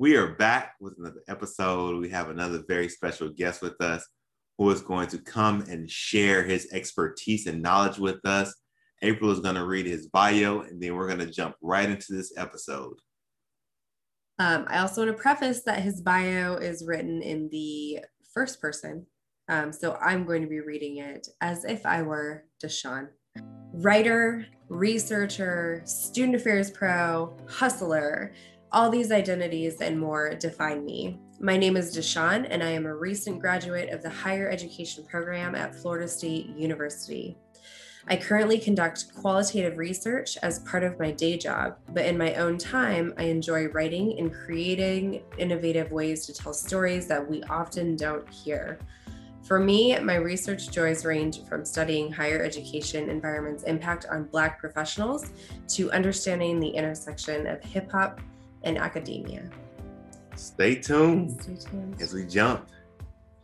We are back with another episode. We have another very special guest with us who is going to come and share his expertise and knowledge with us. April is going to read his bio, and then we're going to jump right into this episode. Um, I also want to preface that his bio is written in the first person. Um, so I'm going to be reading it as if I were Deshawn. Writer, researcher, student affairs pro, hustler, all these identities and more define me. My name is Deshawn, and I am a recent graduate of the higher education program at Florida State University. I currently conduct qualitative research as part of my day job, but in my own time, I enjoy writing and creating innovative ways to tell stories that we often don't hear. For me, my research joys range from studying higher education environments' impact on Black professionals to understanding the intersection of hip hop and academia. Stay tuned, Stay tuned as we jump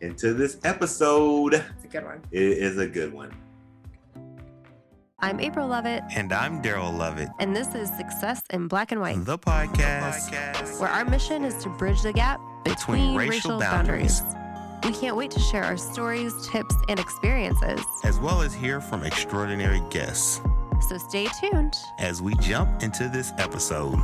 into this episode. It's a good one. It is a good one. I'm April Lovett. And I'm Daryl Lovett. And this is Success in Black and White, the podcast, the podcast where our mission is to bridge the gap between, between racial, racial boundaries. boundaries. We can't wait to share our stories, tips, and experiences, as well as hear from extraordinary guests. So stay tuned as we jump into this episode.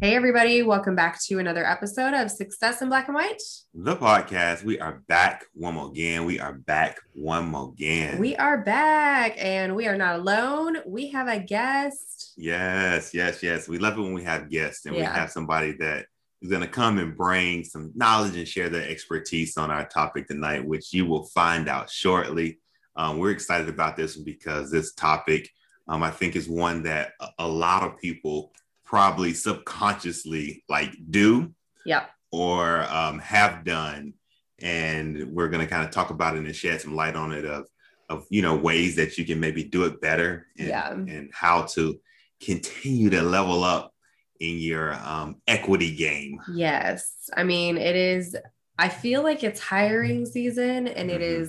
Hey, everybody, welcome back to another episode of Success in Black and White, the podcast. We are back one more again. We are back one more again. We are back and we are not alone. We have a guest. Yes, yes, yes. We love it when we have guests and yeah. we have somebody that is going to come and bring some knowledge and share their expertise on our topic tonight, which you will find out shortly. Um, we're excited about this one because this topic, um, I think, is one that a, a lot of people probably subconsciously like do yeah or um, have done. And we're going to kind of talk about it and shed some light on it of of you know ways that you can maybe do it better and, yeah. and how to continue to level up in your um, equity game. Yes. I mean it is I feel like it's hiring season and it mm-hmm.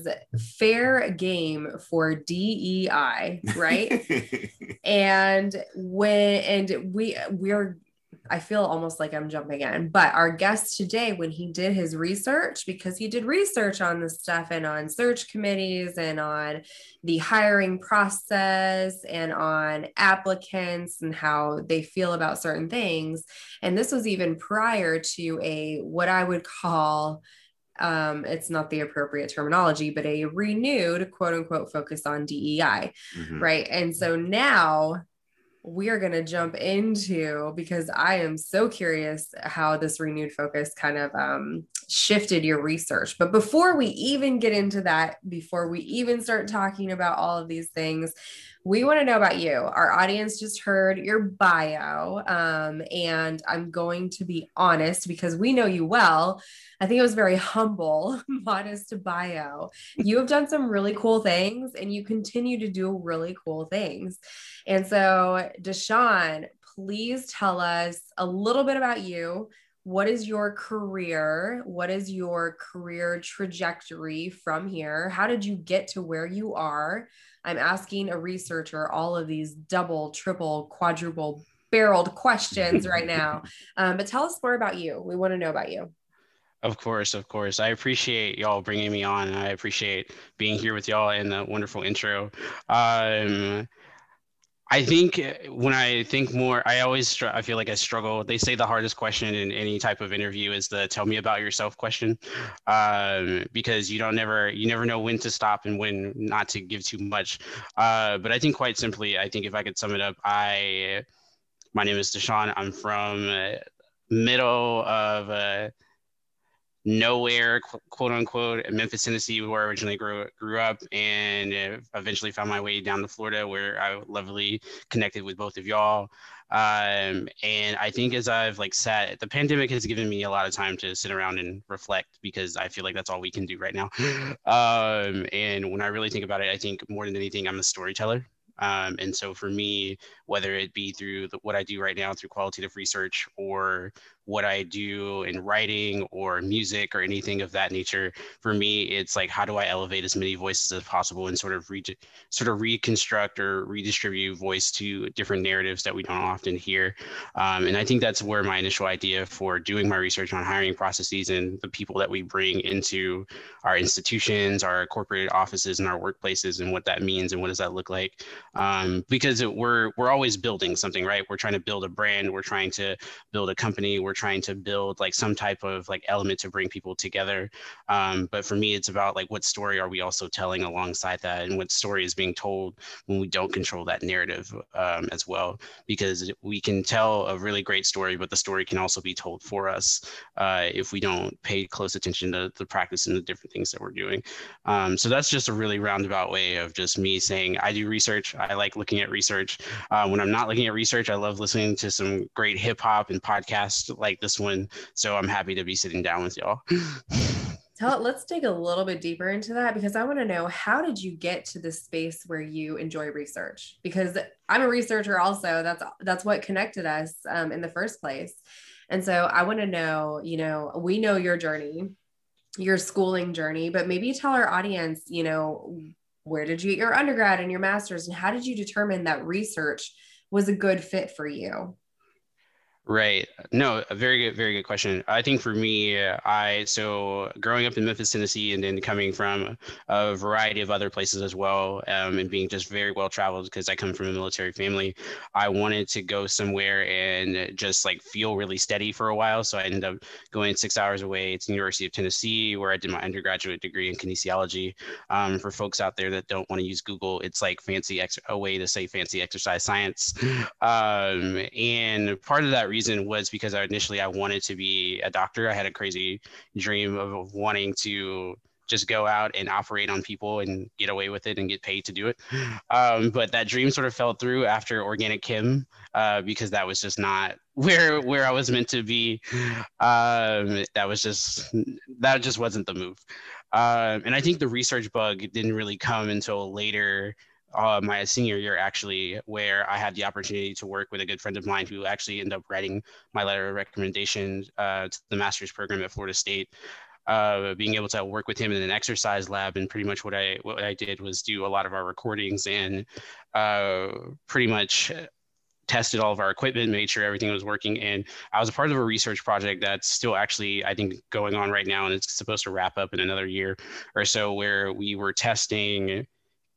fair game for DEI, right? and when and we we're I feel almost like I'm jumping in. But our guest today, when he did his research, because he did research on this stuff and on search committees and on the hiring process and on applicants and how they feel about certain things. And this was even prior to a what I would call um, it's not the appropriate terminology, but a renewed quote unquote focus on DEI. Mm-hmm. Right. And so now we are going to jump into because I am so curious how this renewed focus kind of um, shifted your research. But before we even get into that, before we even start talking about all of these things, we want to know about you. Our audience just heard your bio, um, and I'm going to be honest because we know you well. I think it was very humble, modest bio. You have done some really cool things, and you continue to do really cool things. And so, Deshawn, please tell us a little bit about you what is your career? What is your career trajectory from here? How did you get to where you are? I'm asking a researcher all of these double, triple, quadruple barreled questions right now. Um, but tell us more about you. We want to know about you. Of course, of course. I appreciate y'all bringing me on. I appreciate being here with y'all and the wonderful intro. Um, I think uh, when I think more, I always str- I feel like I struggle. They say the hardest question in any type of interview is the "tell me about yourself" question, um, because you don't never you never know when to stop and when not to give too much. Uh, but I think quite simply, I think if I could sum it up, I my name is Deshawn. I'm from uh, middle of uh, nowhere, quote unquote, in Memphis, Tennessee, where I originally grew grew up, and eventually found my way down to Florida, where I lovely connected with both of y'all. Um, and I think as I've like sat, the pandemic has given me a lot of time to sit around and reflect because I feel like that's all we can do right now. Um, and when I really think about it, I think more than anything, I'm a storyteller. Um, and so for me, whether it be through the, what I do right now through qualitative research or what I do in writing or music or anything of that nature. For me, it's like how do I elevate as many voices as possible and sort of re- sort of reconstruct or redistribute voice to different narratives that we don't often hear. Um, and I think that's where my initial idea for doing my research on hiring processes and the people that we bring into our institutions, our corporate offices, and our workplaces, and what that means and what does that look like. Um, because it, we're we're always building something, right? We're trying to build a brand. We're trying to build a company. We're trying to build like some type of like element to bring people together. Um, but for me, it's about like what story are we also telling alongside that, and what story is being told when we don't control that narrative um, as well. Because we can tell a really great story, but the story can also be told for us uh, if we don't pay close attention to the practice and the different things that we're doing. Um, so that's just a really roundabout way of just me saying I do research. I like looking at research. Uh, when I'm not looking at research, I love listening to some great hip hop and podcasts like like this one. So I'm happy to be sitting down with y'all. Tell let's dig a little bit deeper into that because I want to know how did you get to the space where you enjoy research? Because I'm a researcher also. That's that's what connected us um, in the first place. And so I want to know, you know, we know your journey, your schooling journey, but maybe tell our audience, you know, where did you get your undergrad and your master's, and how did you determine that research was a good fit for you? Right. No, a very good, very good question. I think for me, I so growing up in Memphis, Tennessee, and then coming from a variety of other places as well, um, and being just very well traveled because I come from a military family, I wanted to go somewhere and just like feel really steady for a while. So I ended up going six hours away to the University of Tennessee, where I did my undergraduate degree in kinesiology. Um, for folks out there that don't want to use Google, it's like fancy ex- a way to say fancy exercise science. Um, and part of that reason reason was because I initially I wanted to be a doctor. I had a crazy dream of wanting to just go out and operate on people and get away with it and get paid to do it. Um, but that dream sort of fell through after organic chem uh, because that was just not where where I was meant to be. Um, that was just that just wasn't the move. Um, and I think the research bug didn't really come until later uh, my senior year actually where i had the opportunity to work with a good friend of mine who actually ended up writing my letter of recommendation uh, to the master's program at florida state uh, being able to work with him in an exercise lab and pretty much what i what i did was do a lot of our recordings and uh, pretty much tested all of our equipment, made sure everything was working. And I was a part of a research project that's still actually, I think, going on right now, and it's supposed to wrap up in another year or so, where we were testing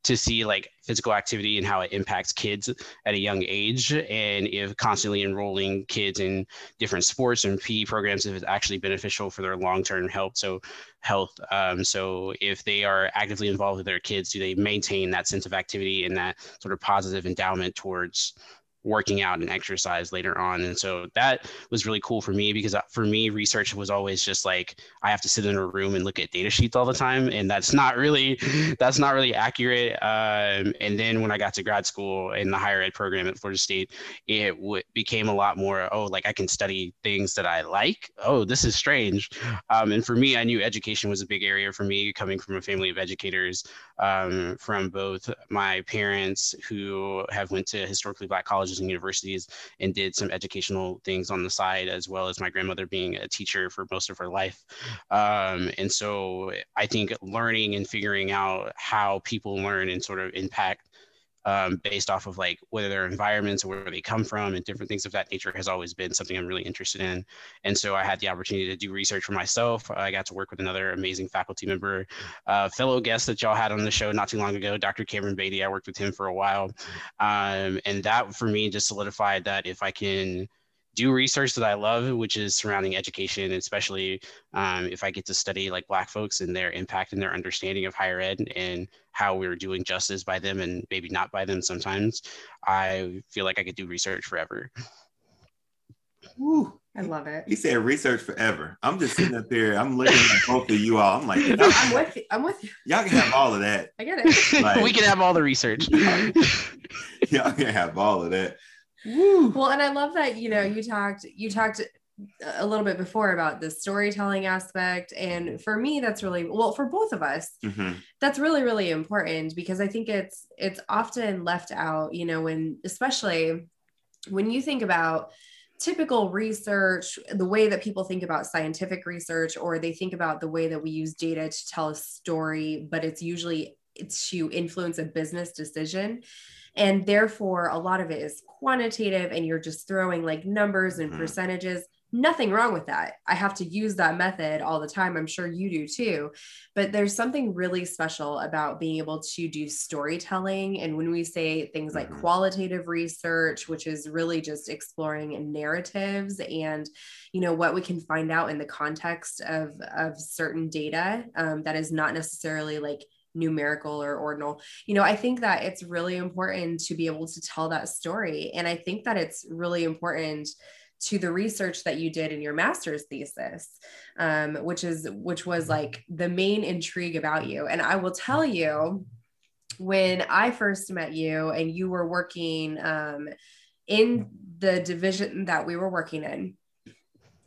to see like physical activity and how it impacts kids at a young age and if constantly enrolling kids in different sports and PE programs if it's actually beneficial for their long-term health so health. Um, so if they are actively involved with their kids do they maintain that sense of activity and that sort of positive endowment towards working out and exercise later on. And so that was really cool for me because uh, for me, research was always just like I have to sit in a room and look at data sheets all the time, and that's not really that's not really accurate. Um, and then when I got to grad school in the higher ed program at Florida State, it w- became a lot more oh like I can study things that I like. Oh, this is strange. Um, and for me, I knew education was a big area for me, coming from a family of educators um, from both my parents who have went to historically black colleges and universities and did some educational things on the side, as well as my grandmother being a teacher for most of her life. Um, and so I think learning and figuring out how people learn and sort of impact um, based off of like whether their environments or where they come from and different things of that nature has always been something I'm really interested in. And so I had the opportunity to do research for myself. I got to work with another amazing faculty member, uh, fellow guest that y'all had on the show not too long ago, Dr. Cameron Beatty. I worked with him for a while. Um, and that for me just solidified that if I can do research that I love, which is surrounding education, especially um, if I get to study like Black folks and their impact and their understanding of higher ed and how we're doing justice by them and maybe not by them sometimes. I feel like I could do research forever. Woo. I love it. He said research forever. I'm just sitting up there. I'm looking at both of you all. I'm like, I'm with you. I'm with you. Y'all can have all of that. I get it. Like, we can have all the research. y'all can have all of that. Woo. Well, and I love that, you know, you talked, you talked a little bit before about the storytelling aspect. And for me, that's really, well, for both of us, mm-hmm. that's really, really important because I think it's, it's often left out, you know, when, especially when you think about typical research, the way that people think about scientific research, or they think about the way that we use data to tell a story, but it's usually it's to influence a business decision. And therefore, a lot of it is quantitative, and you're just throwing like numbers and mm-hmm. percentages nothing wrong with that. I have to use that method all the time. I'm sure you do too. But there's something really special about being able to do storytelling. And when we say things like mm-hmm. qualitative research, which is really just exploring narratives and, you know, what we can find out in the context of, of certain data um, that is not necessarily like numerical or ordinal. You know, I think that it's really important to be able to tell that story. And I think that it's really important to the research that you did in your master's thesis um, which is which was like the main intrigue about you and i will tell you when i first met you and you were working um, in the division that we were working in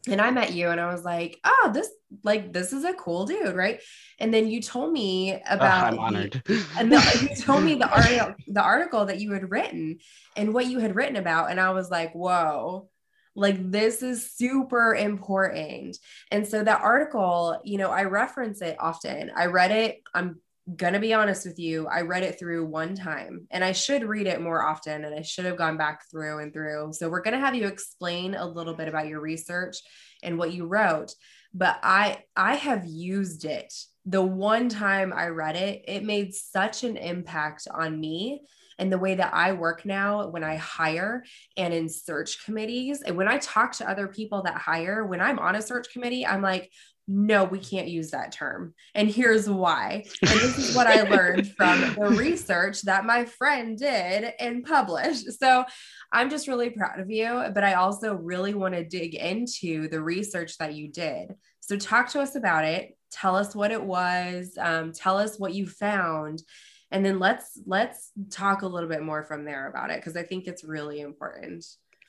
and i met you and i was like oh this like this is a cool dude right and then you told me about i'm honored and the, you told me the article the article that you had written and what you had written about and i was like whoa like, this is super important. And so, that article, you know, I reference it often. I read it. I'm gonna be honest with you. I read it through one time and I should read it more often and I should have gone back through and through. So, we're gonna have you explain a little bit about your research and what you wrote. But I, I have used it the one time I read it, it made such an impact on me and the way that I work now when I hire and in search committees. And when I talk to other people that hire, when I'm on a search committee, I'm like, no, we can't use that term. And here's why. And this is what I learned from the research that my friend did and published. So I'm just really proud of you, but I also really want to dig into the research that you did. So talk to us about it. Tell us what it was. Um, tell us what you found and then let's let's talk a little bit more from there about it because i think it's really important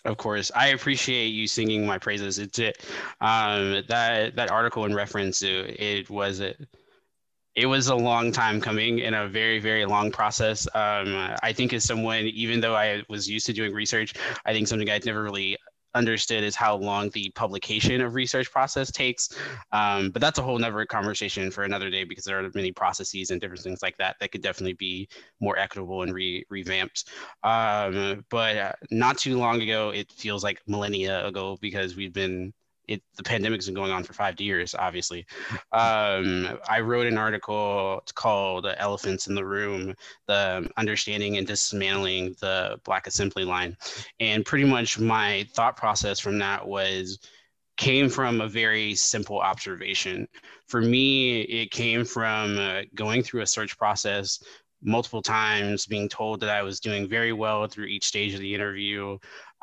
of course. I appreciate you singing my praises. It's it um that that article in reference to it was it it was a long time coming and a very very long process. Um, i think as someone even though i was used to doing research i think something i'd never really understood is how long the publication of research process takes. Um, but that's a whole nother conversation for another day because there are many processes and different things like that that could definitely be more equitable and re- revamped. Um, but uh, not too long ago, it feels like millennia ago because we've been it the pandemic's been going on for five years obviously. Um, i wrote an article called elephants in the room the understanding and dismantling the black assembly line. And pretty much my thought process from that was came from a very simple observation. For me it came from uh, going through a search process multiple times being told that i was doing very well through each stage of the interview.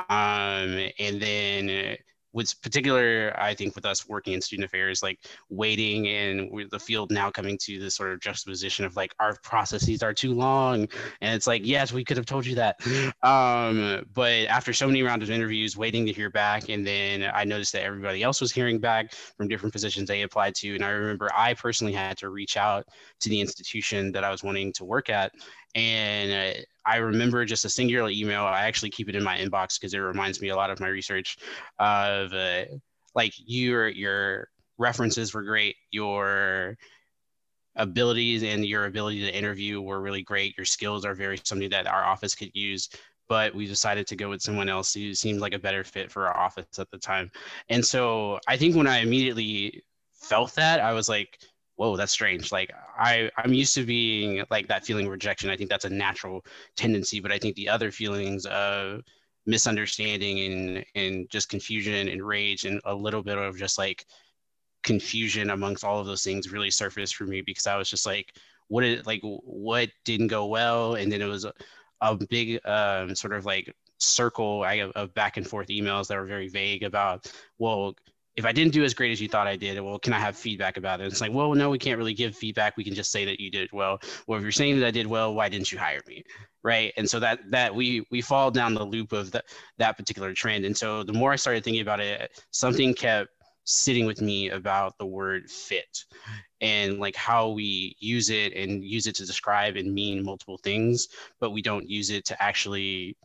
Um, and then what's particular, I think, with us working in student affairs, like waiting and the field now coming to this sort of juxtaposition of like our processes are too long. And it's like, yes, we could have told you that. Um, but after so many rounds of interviews, waiting to hear back, and then I noticed that everybody else was hearing back from different positions they applied to. And I remember I personally had to reach out to the institution that I was wanting to work at and uh, I remember just a singular email. I actually keep it in my inbox because it reminds me a lot of my research of uh, like your your references were great, your abilities and your ability to interview were really great. Your skills are very something that our office could use. But we decided to go with someone else who seemed like a better fit for our office at the time. And so I think when I immediately felt that, I was like, whoa that's strange. Like i i'm used to being like that feeling of rejection. I think that's a natural tendency but i think the other feelings of misunderstanding and and just confusion and rage and a little bit of just like confusion amongst all of those things really surfaced for me because i was just like what did like what didn't go well? And then it was a, a big um, sort of like circle of back and forth emails that were very vague about well if I didn't do as great as you thought I did, well, can I have feedback about it? It's like, well, no, we can't really give feedback. We can just say that you did well. Well, if you're saying that I did well, why didn't you hire me? Right. And so that that we we fall down the loop of that that particular trend. And so the more I started thinking about it, something kept sitting with me about the word fit and like how we use it and use it to describe and mean multiple things, but we don't use it to actually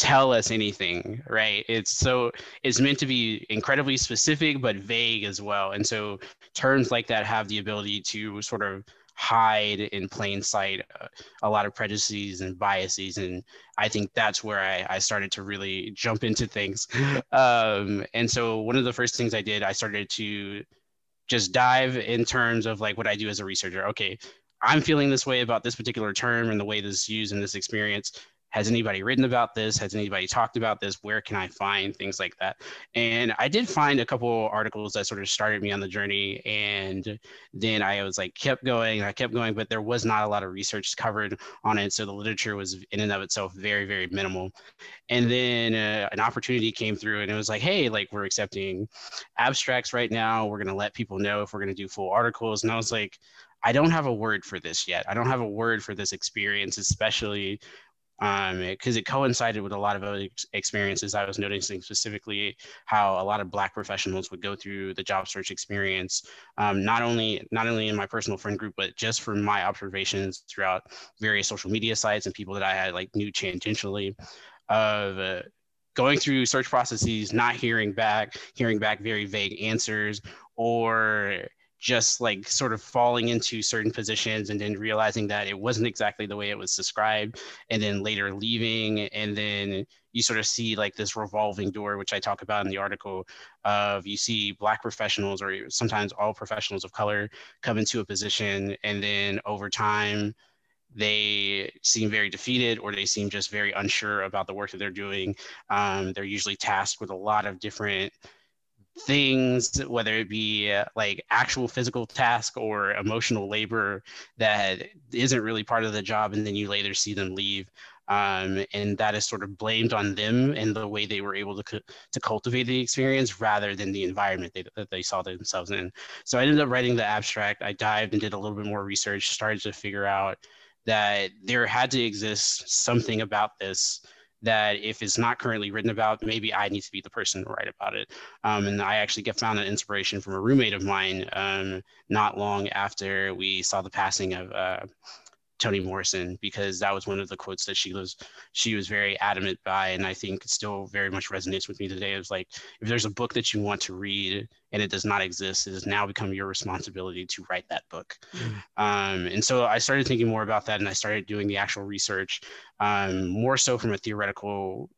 tell us anything, right? It's so it's meant to be incredibly specific but vague as well. And so terms like that have the ability to sort of hide in plain sight uh, a lot of prejudices and biases and i think that's where i, I started to really jump into things um, and so one of the first things i did i started to just dive in terms of like what i do as a researcher okay i'm feeling this way about this particular term and the way this is used in this experience has anybody written about this? Has anybody talked about this? Where can i find things like that? And i did find a couple articles that sort of started me on the journey and then i was like kept going i kept going but there was not a lot of research covered on it so the literature was in and of itself very very minimal. And then uh, an opportunity came through and it was like hey like we're accepting abstracts right now. We're going to let people know if we're going to do full articles. And i was like I don't have a word for this yet. I don't have a word for this experience, especially because um, it coincided with a lot of other experiences. I was noticing specifically how a lot of Black professionals would go through the job search experience, um, not only not only in my personal friend group, but just from my observations throughout various social media sites and people that I had like knew tangentially of. Uh, going through search processes, not hearing back, hearing back very vague answers, or just like sort of falling into certain positions and then realizing that it wasn't exactly the way it was described and then later leaving. And then you sort of see like this revolving door which i talk about in the article of you see black professionals or sometimes all professionals of color come into a position and then over time they seem very defeated or they seem just very unsure about the work that they're doing. Um, they're usually tasked with a lot of different things, whether it be uh, like actual physical task or emotional labor that isn't really part of the job, and then you later see them leave. Um, and that is sort of blamed on them and the way they were able to cu- to cultivate the experience rather than the environment they, that they saw themselves in. So I ended up writing the abstract. I dived and did a little bit more research, started to figure out that there had to exist something about this that if it's not currently written about, maybe I need to be the person to write about it. Um, and I actually get found an inspiration from a roommate of mine um, not long after we saw the passing of uh, Toni Morrison because that was one of the quotes that she was she was very adamant by, and I think still very much resonates with me today. It was like if there's a book that you want to read and it does not exist, it has now become your responsibility to write that book. Mm. Um, and so I started thinking more about that, and I started doing the actual research, um, more so from a theoretical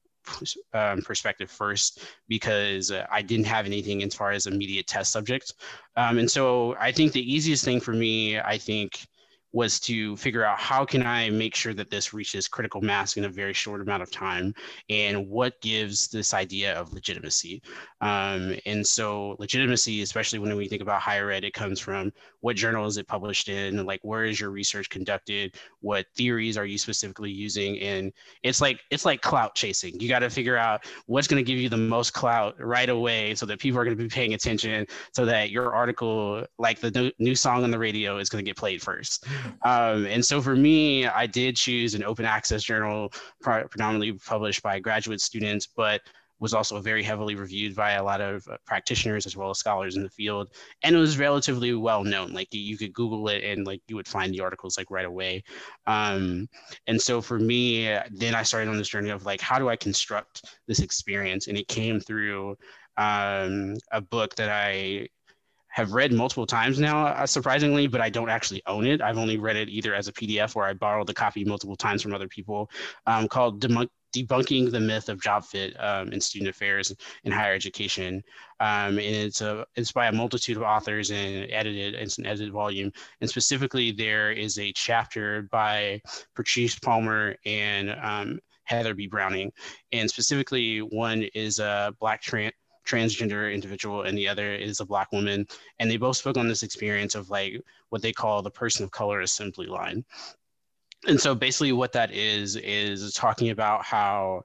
um, perspective first because uh, I didn't have anything as far as immediate test subjects. Um, and so I think the easiest thing for me, I think, was to figure out how can I make sure that this reaches critical mass in a very short amount of time, and what gives this idea of legitimacy. Um, and so, legitimacy, especially when we think about higher ed, it comes from what journal is it published in, like where is your research conducted, what theories are you specifically using, and it's like it's like clout chasing. You got to figure out what's going to give you the most clout right away, so that people are going to be paying attention, so that your article, like the new song on the radio, is going to get played first. Um, and so for me, I did choose an open access journal, predominantly published by graduate students, but was also very heavily reviewed by a lot of uh, practitioners as well as scholars in the field. And it was relatively well known like you, could google it and like you would find the articles like right away. Um, and so for me then i started on this journey of like how do i construct this experience? And it came through um, a book that i have read multiple times now, uh, surprisingly, but I don't actually own it. I've only read it either as a PDF or I borrowed the copy multiple times from other people um, called Debunking the Myth of Job Fit um, in Student Affairs in Higher Education. Um, and it's, a, it's by a multitude of authors and edited, it's an edited volume. And specifically, there is a chapter by Patrice Palmer and um, Heather B. Browning. And specifically, one is a Black trans transgender individual and the other is a black woman. And they both spoke on this experience of like what they call the person of color assembly line. And so basically what that is is talking about how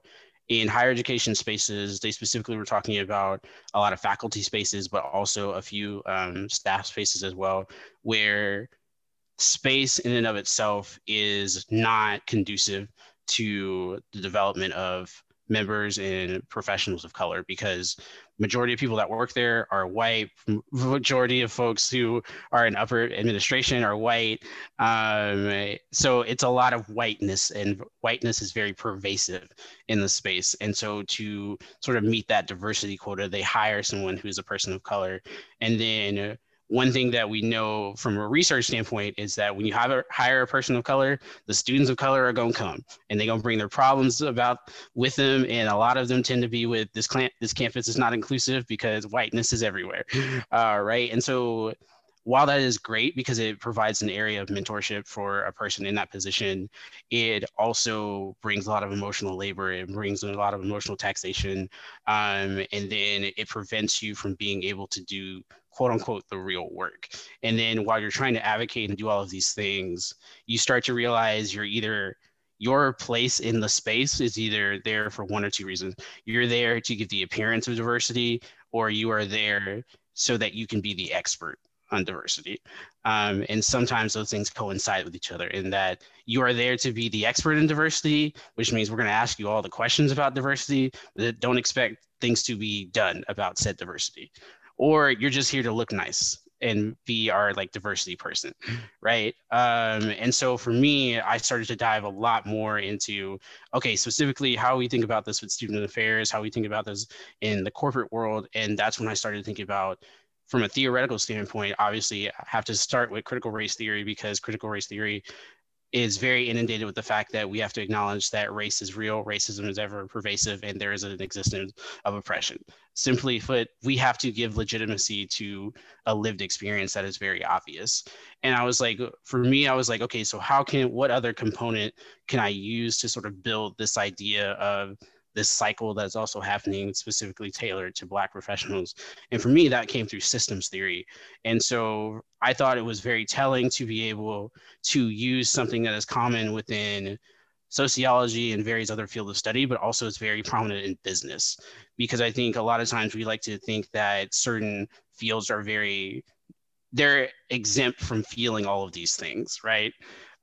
in higher education spaces they specifically were talking about a lot of faculty spaces but also a few um, staff spaces as well where space in and of itself is not conducive to the development of members and professionals of color because majority of people that work there are white majority of folks who are in upper administration are white. Um, so it's a lot of whiteness and whiteness is very pervasive in the space. And so to sort of meet that diversity quota they hire someone who's a person of color. And then one thing that we know from a research standpoint is that when you a, hire a person of color, the students of color are going to come and they're going to bring their problems about with them. And a lot of them tend to be with this, cl- this campus is not inclusive because whiteness is everywhere. Uh, right. And so while that is great because it provides an area of mentorship for a person in that position, it also brings a lot of emotional labor. It brings a lot of emotional taxation. Um, and then it prevents you from being able to do quote unquote the real work. And then while you're trying to advocate and do all of these things, you start to realize you're either your place in the space is either there for one or two reasons. You're there to give the appearance of diversity, or you are there so that you can be the expert on diversity. Um, and sometimes those things coincide with each other in that you are there to be the expert in diversity, which means we're going to ask you all the questions about diversity, but don't expect things to be done about said diversity. Or you're just here to look nice and be our like diversity person right? Um, and so for me i started to dive a lot more into okay specifically how we think about this with student affairs how we think about this in the corporate world. And that's when i started thinking about from a theoretical standpoint, obviously, I have to start with critical race theory because critical race theory is very inundated with the fact that we have to acknowledge that race is real, racism is ever pervasive, and there is an existence of oppression. Simply put, we have to give legitimacy to a lived experience that is very obvious. And I was like, for me, I was like, okay, so how can, what other component can I use to sort of build this idea of this cycle that's also happening specifically tailored to black professionals. And for me that came through systems theory. And so i thought it was very telling to be able to use something that is common within sociology and various other fields of study but also is very prominent in business. Because i think a lot of times we like to think that certain fields are very they're exempt from feeling all of these things right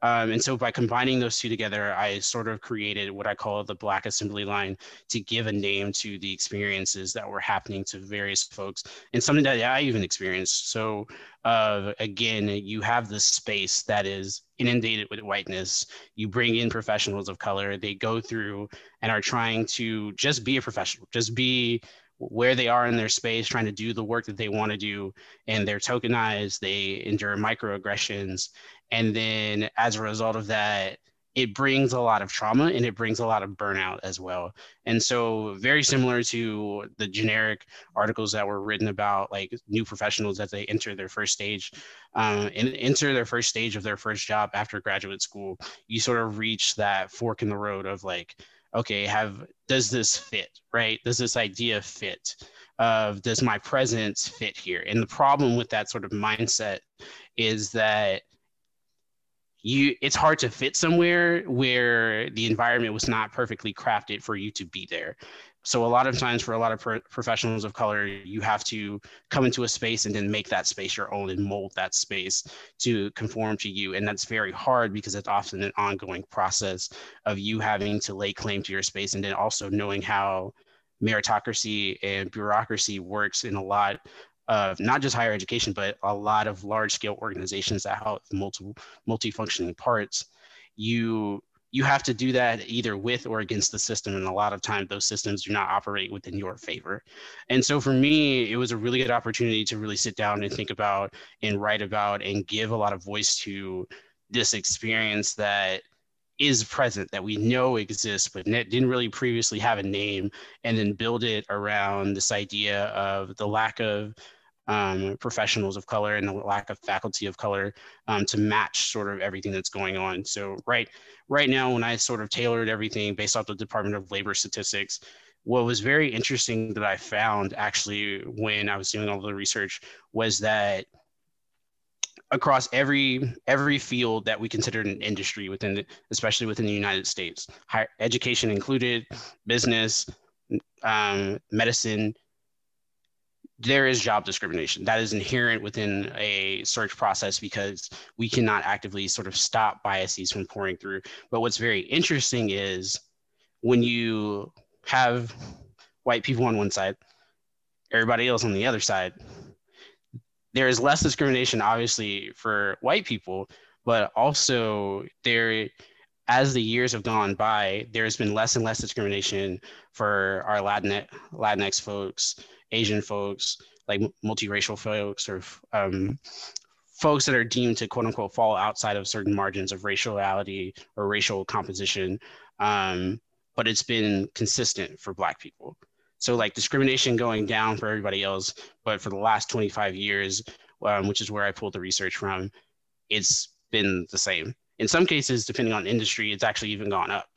um, and so by combining those two together, I sort of created what I call the Black Assembly Line to give a name to the experiences that were happening to various folks and something that I even experienced. So uh, again, you have this space that is inundated with whiteness. You bring in professionals of color. They go through and are trying to just be a professional, just be where they are in their space, trying to do the work that they want to do, and they're tokenized, they endure microaggressions, and then as a result of that, it brings a lot of trauma and it brings a lot of burnout as well. And so, very similar to the generic articles that were written about like new professionals as they enter their first stage um, and enter their first stage of their first job after graduate school, you sort of reach that fork in the road of like, okay, have does this fit, right? Does this idea fit? Of does my presence fit here? And the problem with that sort of mindset is that you it's hard to fit somewhere where the environment was not perfectly crafted for you to be there so a lot of times for a lot of pro- professionals of color you have to come into a space and then make that space your own and mold that space to conform to you. And that's very hard because it's often an ongoing process of you having to lay claim to your space and then also knowing how meritocracy and bureaucracy works in a lot of not just higher education, but a lot of large scale organizations that have multiple multi-functioning parts, you you have to do that either with or against the system. And a lot of times those systems do not operate within your favor. And so for me, it was a really good opportunity to really sit down and think about and write about and give a lot of voice to this experience that is present that we know exists but didn't really previously have a name and then build it around this idea of the lack of um, professionals of color and the lack of faculty of color um, to match sort of everything that's going on. So right right now, when I sort of tailored everything based off the Department of Labor statistics, what was very interesting that I found actually when I was doing all the research was that across every every field that we considered an industry within the, especially within the United States, higher education included, business, um, medicine, there is job discrimination that is inherent within a search process because we cannot actively sort of stop biases from pouring through. But what's very interesting is when you have white people on one side everybody else on the other side. There is less discrimination, obviously, for white people, but also there, as the years have gone by, there's been less and less discrimination for our Latinx, Latinx folks, Asian folks, like multiracial folks, or um, folks that are deemed to quote unquote fall outside of certain margins of raciality or racial composition. Um, but it's been consistent for Black people. So like discrimination going down for everybody else, but for the last 25 years, um, which is where I pulled the research from, it's been the same. In some cases, depending on industry, it's actually even gone up.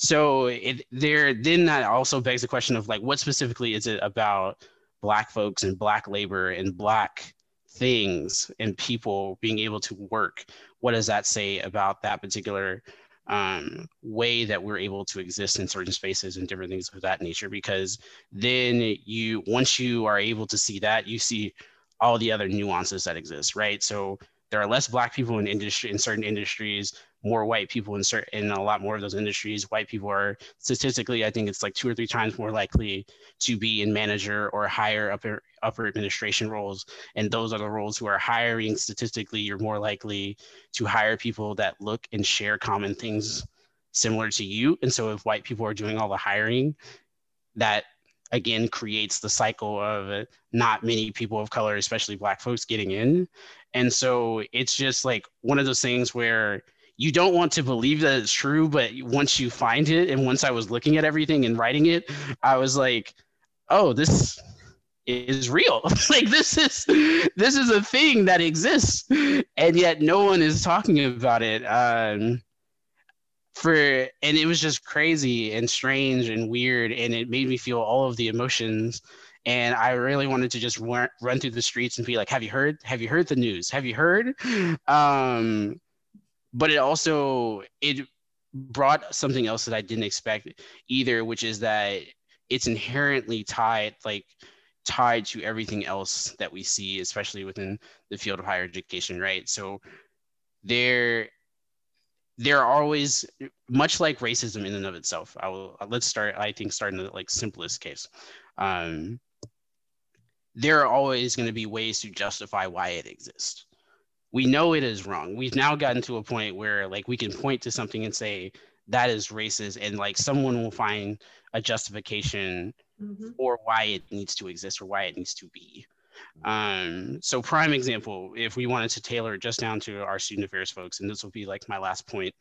So it there then that also begs the question of like what specifically is it about black folks and black labor and black things and people being able to work? What does that say about that particular um, way that we're able to exist in certain spaces and different things of that nature because then you once you are able to see that you see all the other nuances that exist right so there are less black people in industry in certain industries more white people in certain in a lot more of those industries. White people are statistically i think it's like two or three times more likely to be in manager or higher upper upper administration roles. And those are the roles who are hiring. Statistically you're more likely to hire people that look and share common things similar to you. And so if white people are doing all the hiring that again creates the cycle of not many people of color especially black folks getting in. And so it's just like one of those things where you don't want to believe that it's true, but once you find it, and once I was looking at everything and writing it, I was like, oh, this is real. like this is this is a thing that exists, and yet no one is talking about it. Um, for and it was just crazy and strange and weird, and it made me feel all of the emotions. And I really wanted to just run, run through the streets and be like, "Have you heard? Have you heard the news? Have you heard?" Um, but it also it brought something else that I didn't expect either, which is that it's inherently tied like tied to everything else that we see, especially within the field of higher education, right? So there there are always much like racism in and of itself. I will let's start, I think starting the like simplest case. Um, there are always going to be ways to justify why it exists we know it is wrong. We've now gotten to a point where like we can point to something and say that is racist and like someone will find a justification mm-hmm. for why it needs to exist or why it needs to be. Um, so prime example, if we wanted to tailor it just down to our student affairs folks, and this will be like my last point.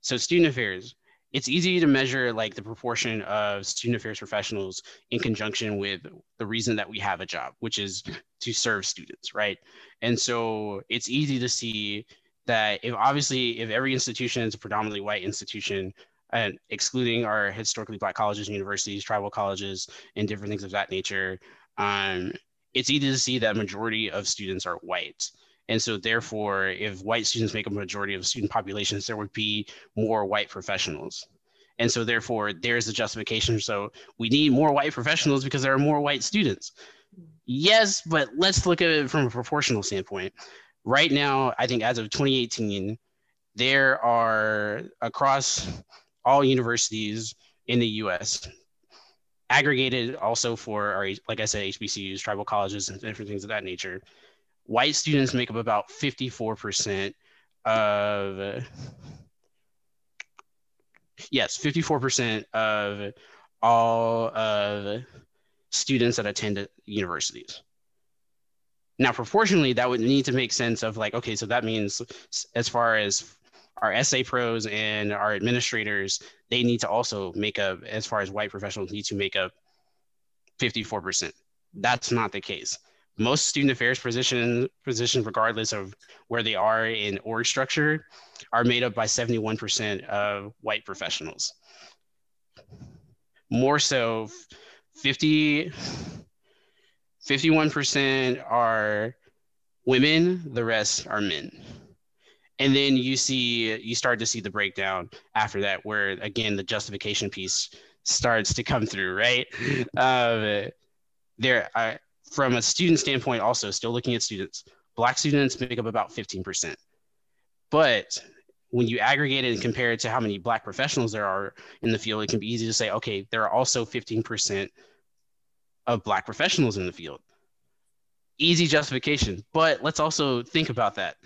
So student affairs, it's easy to measure like the proportion of student affairs professionals in conjunction with the reason that we have a job which is to serve students right? And so it's easy to see that if obviously if every institution is a predominantly white institution and excluding our historically black colleges and universities tribal colleges and different things of that nature um, it's easy to see that majority of students are white and so, therefore, if white students make a majority of student populations, there would be more white professionals. And so, therefore, there's the justification. So, we need more white professionals because there are more white students. Yes, but let's look at it from a proportional standpoint. Right now, I think as of 2018, there are across all universities in the US, aggregated also for our, like I said, HBCUs, tribal colleges, and different things of that nature white students make up about 54% of yes 54% of all of students that attend universities. Now proportionally that would need to make sense of like okay so that means as far as our SA pros and our administrators they need to also make up as far as white professionals need to make up 54% that's not the case most student affairs position, positions, regardless of where they are in org structure, are made up by 71% of white professionals. More so, 50, 51% are women, the rest are men. And then you see, you start to see the breakdown after that, where again, the justification piece starts to come through, right? Uh, there, I, from a student standpoint, also still looking at students, black students make up about 15%. But when you aggregate it and compare it to how many black professionals there are in the field, it can be easy to say, okay, there are also 15% of black professionals in the field. Easy justification, but let's also think about that.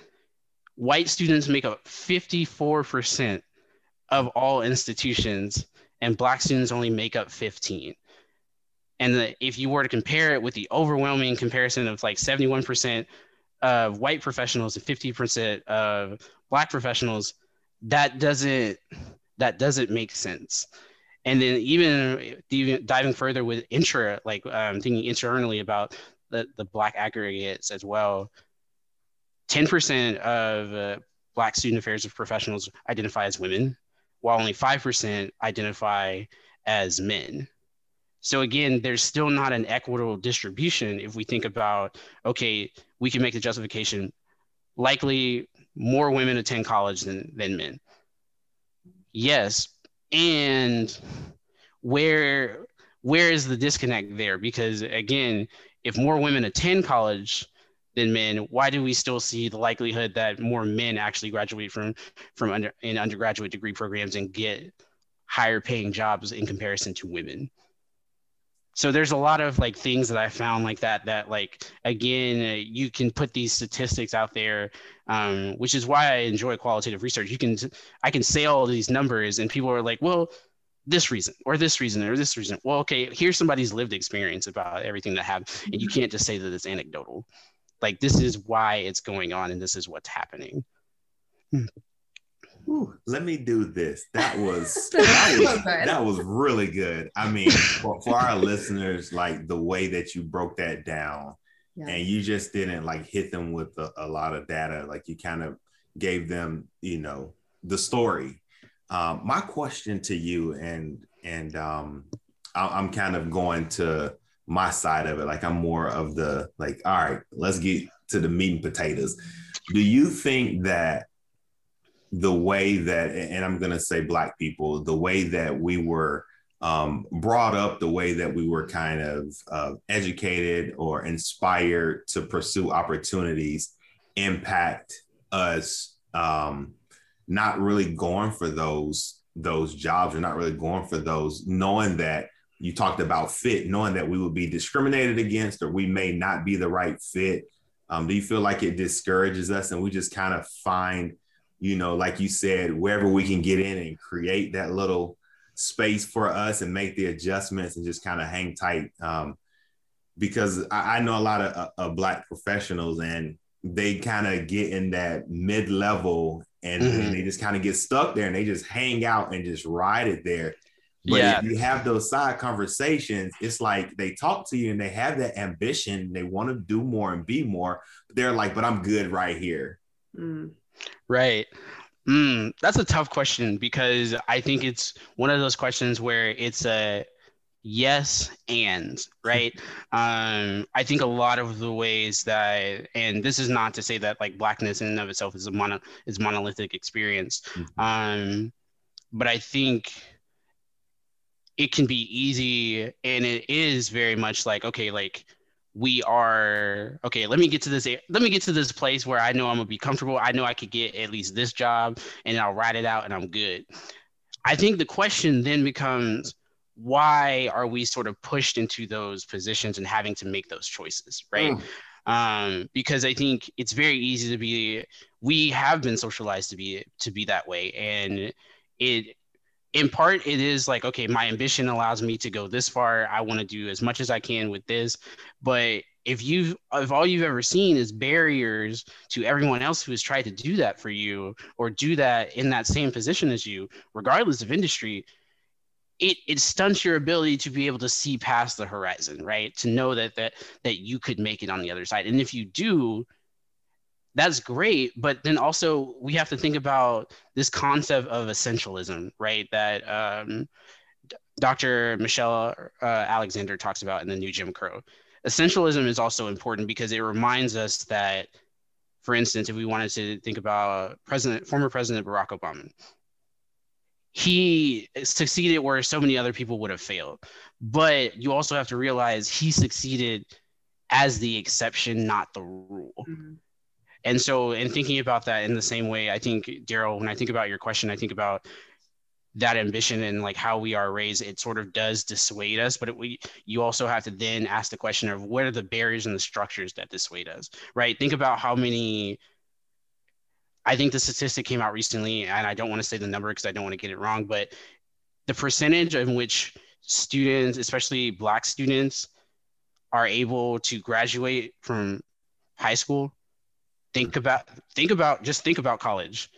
White students make up 54% of all institutions, and black students only make up 15. And the, if you were to compare it with the overwhelming comparison of like 71% of white professionals and 50% of black professionals, that doesn't that doesn't make sense. And then even, even diving further with intra, like um, thinking internally about the, the black aggregates as well, 10% of uh, black student affairs professionals identify as women, while only 5% identify as men. So again, there's still not an equitable distribution if we think about, okay, we can make the justification likely more women attend college than, than men. Yes. And where where is the disconnect there? Because again, if more women attend college than men, why do we still see the likelihood that more men actually graduate from from under in undergraduate degree programs and get higher paying jobs in comparison to women? So there's a lot of like things that i found like that that like again you can put these statistics out there um, which is why i enjoy qualitative research. You can i can say all these numbers and people are like well this reason or this reason or this reason. Well okay here's somebody's lived experience about everything that happened. And you can't just say that it's anecdotal. Like this is why it's going on and this is what's happening. Hmm. Ooh, let me do this. That was that was, that was really good. I mean, for, for, our listeners, like the way that you broke that down, yeah. and you just didn't like hit them with a, a, lot of data. Like you kind of gave them, you know, the story. Um, my question to you, and and um, I, I'm kind of going to my side of it. Like I'm more of the like, all right, let's get to the meat and potatoes. Do you think that the way that, and I'm going to say black people, the way that we were um, brought up, the way that we were kind of uh, educated or inspired to pursue opportunities impact us um, not really going for those those jobs or not really going for those knowing that you talked about fit knowing that we would be discriminated against or we may not be the right fit. Um, do you feel like it discourages us and we just kind of find you know, like you said, wherever we can get in and create that little space for us and make the adjustments and just kind of hang tight. Um, because I, I, know a lot of, uh, of black professionals and they kind of get in that mid level and, mm-hmm. and, they just kind of get stuck there and they just hang out and just ride it there. But yeah. if you have those side conversations, it's like they talk to you and they have that ambition. They want to do more and be more. But they're like, but I'm good right here. Mm. Right. Mm, that's a tough question because I think it's one of those questions where it's a yes and right um i think a lot of the ways that and this is not to say that like blackness in and of itself is a mono is monolithic experience mm-hmm. um but i think it can be easy and it is very much like okay like we are okay let me get to this let me get to this place where i know i'm gonna be comfortable. I know i could get at least this job and i'll write it out and i'm good. I think the question then becomes why are we sort of pushed into those positions and having to make those choices right? Mm. um, because i think it's very easy to be we have been socialized to be to be that way. And it in part it is like okay my ambition allows me to go this far. I want to do as much as i can with this. But if you if all you've ever seen is barriers to everyone else who has tried to do that for you or do that in that same position as you regardless of industry it it stunts your ability to be able to see past the horizon right? To know that that that you could make it on the other side. And if you do that's great but then also we have to think about this concept of essentialism right that um, dr michelle uh, alexander talks about in the new jim crow. Essentialism is also important because it reminds us that for instance if we wanted to think about president former president barack obama he succeeded where so many other people would have failed. But you also have to realize he succeeded as the exception not the rule. Mm-hmm and so, in thinking about that in the same way, I think, Daryl, when I think about your question, I think about that ambition and like how we are raised, it sort of does dissuade us. But it, we, you also have to then ask the question of what are the barriers and the structures that dissuade us, right? Think about how many. I think the statistic came out recently, and I don't want to say the number because I don't want to get it wrong, but the percentage in which students, especially Black students, are able to graduate from high school. Think about think about just think about college,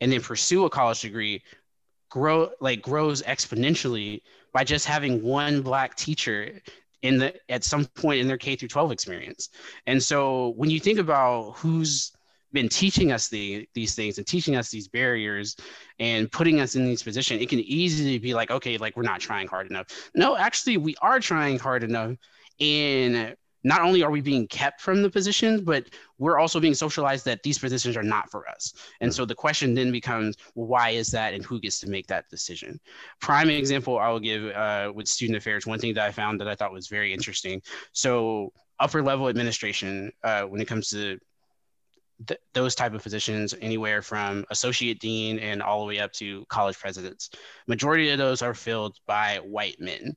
and then pursue a college degree grow like grows exponentially by just having one black teacher in the at some point in their K through 12 experience. And so when you think about who's been teaching us the, these things and teaching us these barriers and putting us in these positions, it can easily be like, okay, like we're not trying hard enough. No, actually, we are trying hard enough. And not only are we being kept from the positions, but we're also being socialized that these positions are not for us. And so the question then becomes, well, why is that, and who gets to make that decision? Prime example I will give uh, with student affairs. One thing that I found that I thought was very interesting. So upper level administration, uh, when it comes to th- those type of positions, anywhere from associate dean and all the way up to college presidents, majority of those are filled by white men.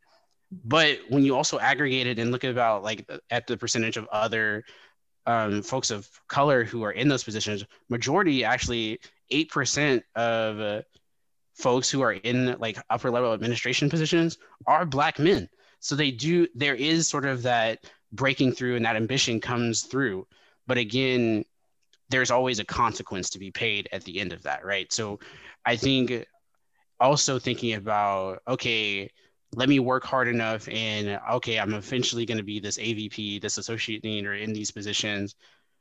But when you also aggregate it and look about like at the percentage of other um, folks of color who are in those positions, majority actually eight percent of uh, folks who are in like upper level administration positions are black men. So they do. There is sort of that breaking through, and that ambition comes through. But again, there's always a consequence to be paid at the end of that, right? So I think also thinking about okay let me work hard enough and okay i'm eventually going to be this avp this associate dean or in these positions.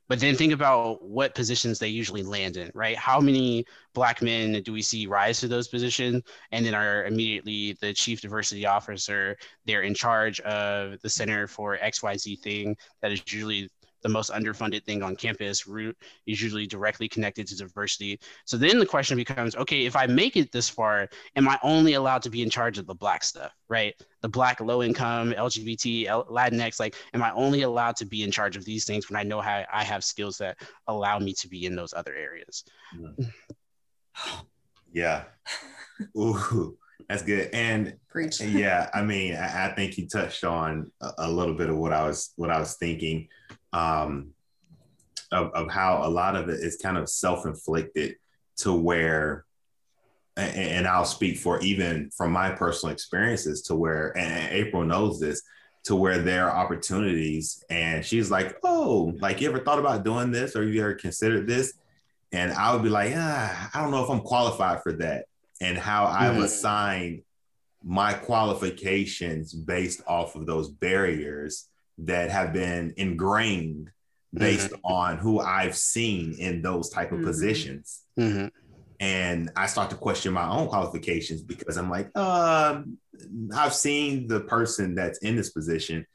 But then think about what positions they usually land in right? How many black men do we see rise to those positions? And then are immediately the chief diversity officer they're in charge of the center for xyz thing that is usually the most underfunded thing on campus. Root is usually directly connected to diversity. So then the question becomes, okay, if I make it this far, am I only allowed to be in charge of the black stuff, right? The black low income, LGBT, Latinx, like, am I only allowed to be in charge of these things when I know how I have skills that allow me to be in those other areas? Mm. Yeah. Ooh. That's good. And Preach. yeah, I mean, I, I, think you touched on a, a, little bit of what I was what I was thinking um, of, of how a lot of it is kind of self-inflicted to where and, and I'll speak for even from my personal experiences to where and April knows this to where there are opportunities and she's like, Oh, like you ever thought about doing this or you ever considered this? And I would be like, ah, I don't know if I'm qualified for that. And how mm-hmm. I've assigned my qualifications based off of those barriers that have been ingrained based mm-hmm. on who I've seen in those type of mm-hmm. positions. Mm-hmm. And I start to question my own qualifications because I'm like, uh, I've seen the person that's in this position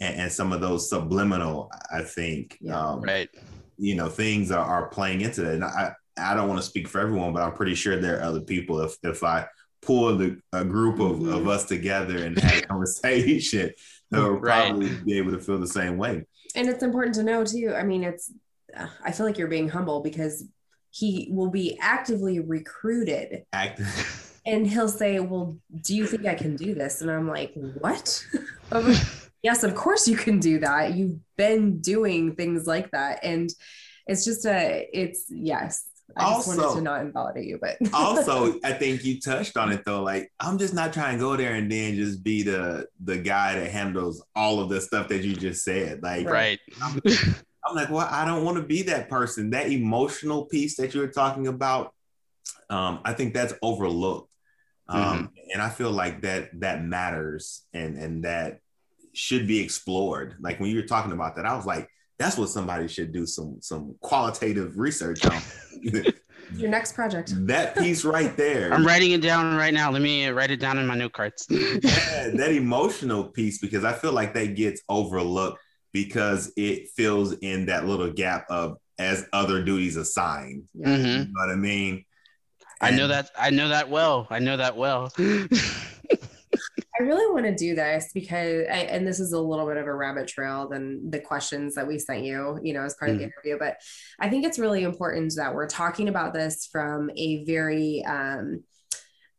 and, and some of those subliminal, I think, yeah, um, right. you know, things are, are playing into that. And I, I don't want to speak for everyone, but I'm pretty sure there are other people. If, if I pull the, a group of, of mm-hmm. us together and have a conversation, they'll right. probably be able to feel the same way. And it's important to know too. I mean, it's uh, I feel like you're being humble because he will be actively recruited. Active. And he'll say, Well, do you think I can do this? And I'm like, What? yes, of course you can do that. You've been doing things like that. And it's just a, it's yes, I also, just wanted to not invalidate you, but also I think you touched on it though. Like I'm just not trying to go there and then just be the the guy that handles all of the stuff that you just said. Like right. I'm, I'm like, well, I don't want to be that person. That emotional piece that you were talking about, um, I think that's overlooked. Um, mm-hmm. and I feel like that that matters and and that should be explored. Like when you were talking about that, I was like, that's what somebody should do some some qualitative research on. Your next project. That piece right there. I'm writing it down right now. Let me write it down in my note cards. yeah, that emotional piece because I feel like that gets overlooked because it fills in that little gap of as other duties assigned. Mm-hmm. You know what I mean? And I know that I know that well. I know that well. I really want to do this because, I, and this is a little bit of a rabbit trail than the questions that we sent you, you know, as part mm. of the mm. interview. But I think it's really important that we're talking about this from a very, um,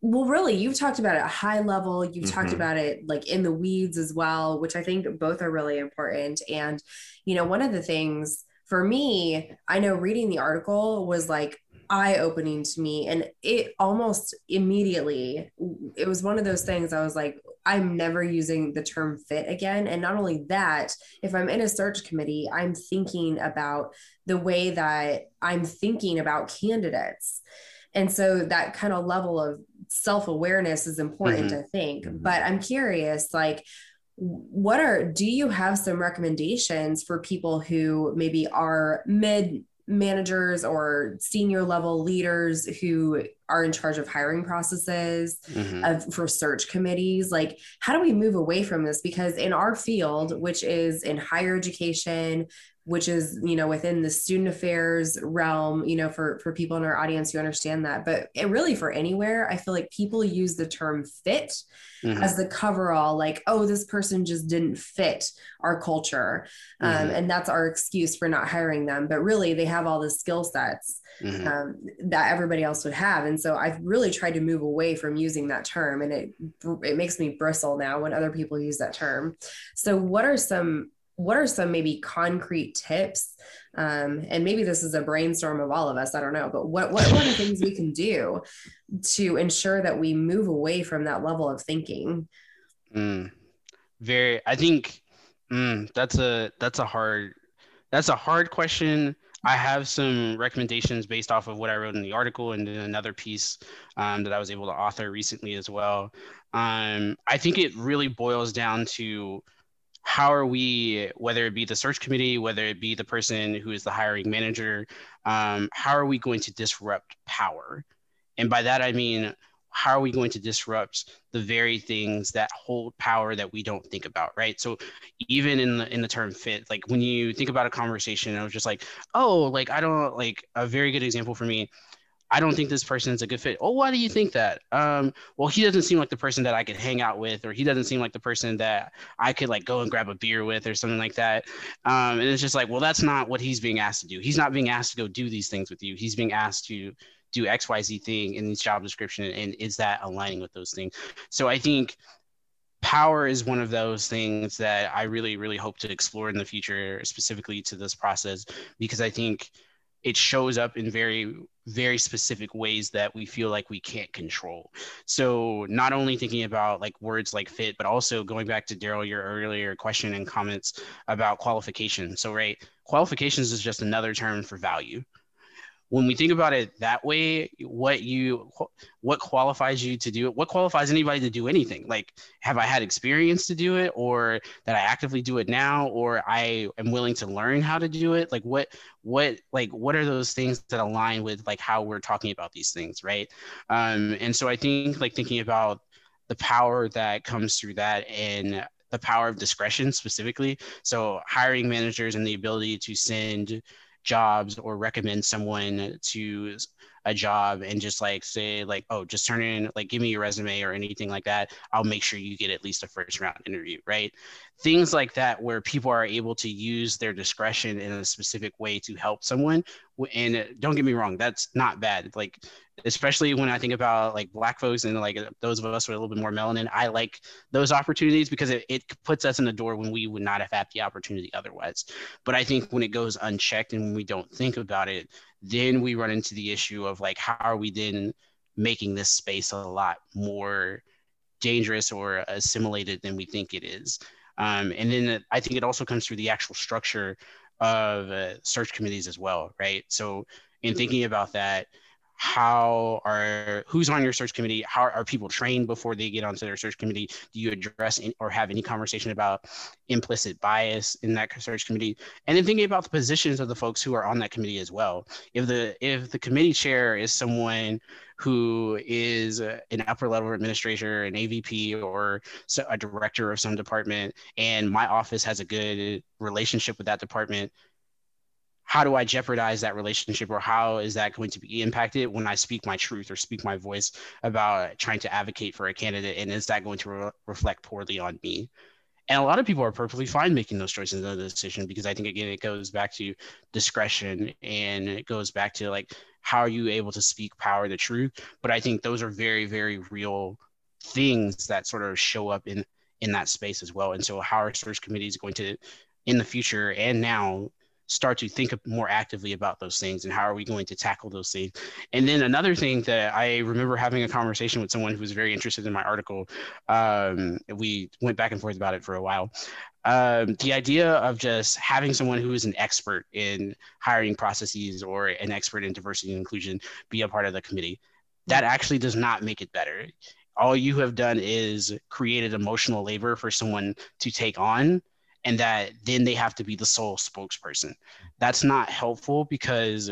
well really you've talked about it at high level you've mm-hmm. talked about it like in the weeds as well which i think both are really important and you know one of the things for me i know reading the article was like eye opening to me and it almost immediately it was one of those things i was like i'm never using the term fit again and not only that if i'm in a search committee i'm thinking about the way that i'm thinking about candidates and so that kind of level of self-awareness is important mm-hmm. i think mm-hmm. but i'm curious like what are do you have some recommendations for people who maybe are mid managers or senior level leaders who are in charge of hiring processes mm-hmm. of for search committees like how do we move away from this because in our field which is in higher education which is you know within the student affairs realm you know for for people in our audience who understand that but it really for anywhere i feel like people use the term fit mm-hmm. as the coverall like oh this person just didn't fit our culture um, mm-hmm. and that's our excuse for not hiring them but really they have all the skill sets mm-hmm. um, that everybody else would have and so i've really tried to move away from using that term and it it makes me bristle now when other people use that term so what are some what are some maybe concrete tips? Um, and maybe this is a brainstorm of all of us i don't know but what what, are things we can do to ensure that we move away from that level of thinking? Mm, very i think mm, that's a that's a hard that's a hard question. I have some recommendations based off of what i wrote in the article and another piece um, that i was able to author recently as well. Um, i think it really boils down to how are we, whether it be the search committee, whether it be the person who is the hiring manager, um, how are we going to disrupt power? And by that, I mean, how are we going to disrupt the very things that hold power that we don't think about right so even in the in the term fit like when you think about a conversation i was just like oh like i don't like a very good example for me I don't think this person is a good fit. Oh, why do you think that? Um, well, he doesn't seem like the person that I could hang out with, or he doesn't seem like the person that I could like go and grab a beer with, or something like that. Um, and it's just like, well, that's not what he's being asked to do. He's not being asked to go do these things with you. He's being asked to do X, Y, Z thing in his job description, and is that aligning with those things? So I think power is one of those things that I really, really hope to explore in the future, specifically to this process, because I think it shows up in very very specific ways that we feel like we can't control. So not only thinking about like words like fit but also going back to daryl your earlier question and comments about qualification. So right qualifications is just another term for value when we think about it that way what you what qualifies you to do it what qualifies anybody to do anything? Like have i had experience to do it or that i actively do it now or i am willing to learn how to do it? Like what what like what are those things that align with like how we're talking about these things right? Um and so i think like thinking about the power that comes through that and the power of discretion specifically. So hiring managers and the ability to send jobs or recommend someone to a job and just like say like oh just turn in like give me your resume or anything like that. I'll make sure you get at least a first round interview right things like that where people are able to use their discretion in a specific way to help someone and uh, don't get me wrong that's not bad. Like especially when i think about like black folks and like those of us with a little bit more melanin i like those opportunities because it, it puts us in the door when we would not have had the opportunity otherwise. But i think when it goes unchecked and when we don't think about it then we run into the issue of like how are we then making this space a lot more dangerous or assimilated than we think it is um, and then i think it also comes through the actual structure of uh, search committees as well right? So in thinking about that how are who's on your search committee? How are people trained before they get onto their search committee? Do you address or have any conversation about implicit bias in that search committee? And then thinking about the positions of the folks who are on that committee as well. If the if the committee chair is someone who is an upper level administrator an avp or a director of some department and my office has a good relationship with that department how do I jeopardize that relationship or how is that going to be impacted when I speak my truth or speak my voice about trying to advocate for a candidate? And is that going to re- reflect poorly on me? And a lot of people are perfectly fine making those choices and the decision because I think, again, it goes back to discretion and it goes back to like how are you able to speak power the truth but i think those are very very real things that sort of show up in in that space as well and so how our search committee is going to in the future and now start to think more actively about those things and how are we going to tackle those things. And then another thing that i remember having a conversation with someone who was very interested in my article um, we went back and forth about it for a while. Um, the idea of just having someone who is an expert in hiring processes or an expert in diversity and inclusion be a part of the committee that actually does not make it better. All you have done is created emotional labor for someone to take on and that then they have to be the sole spokesperson. That's not helpful because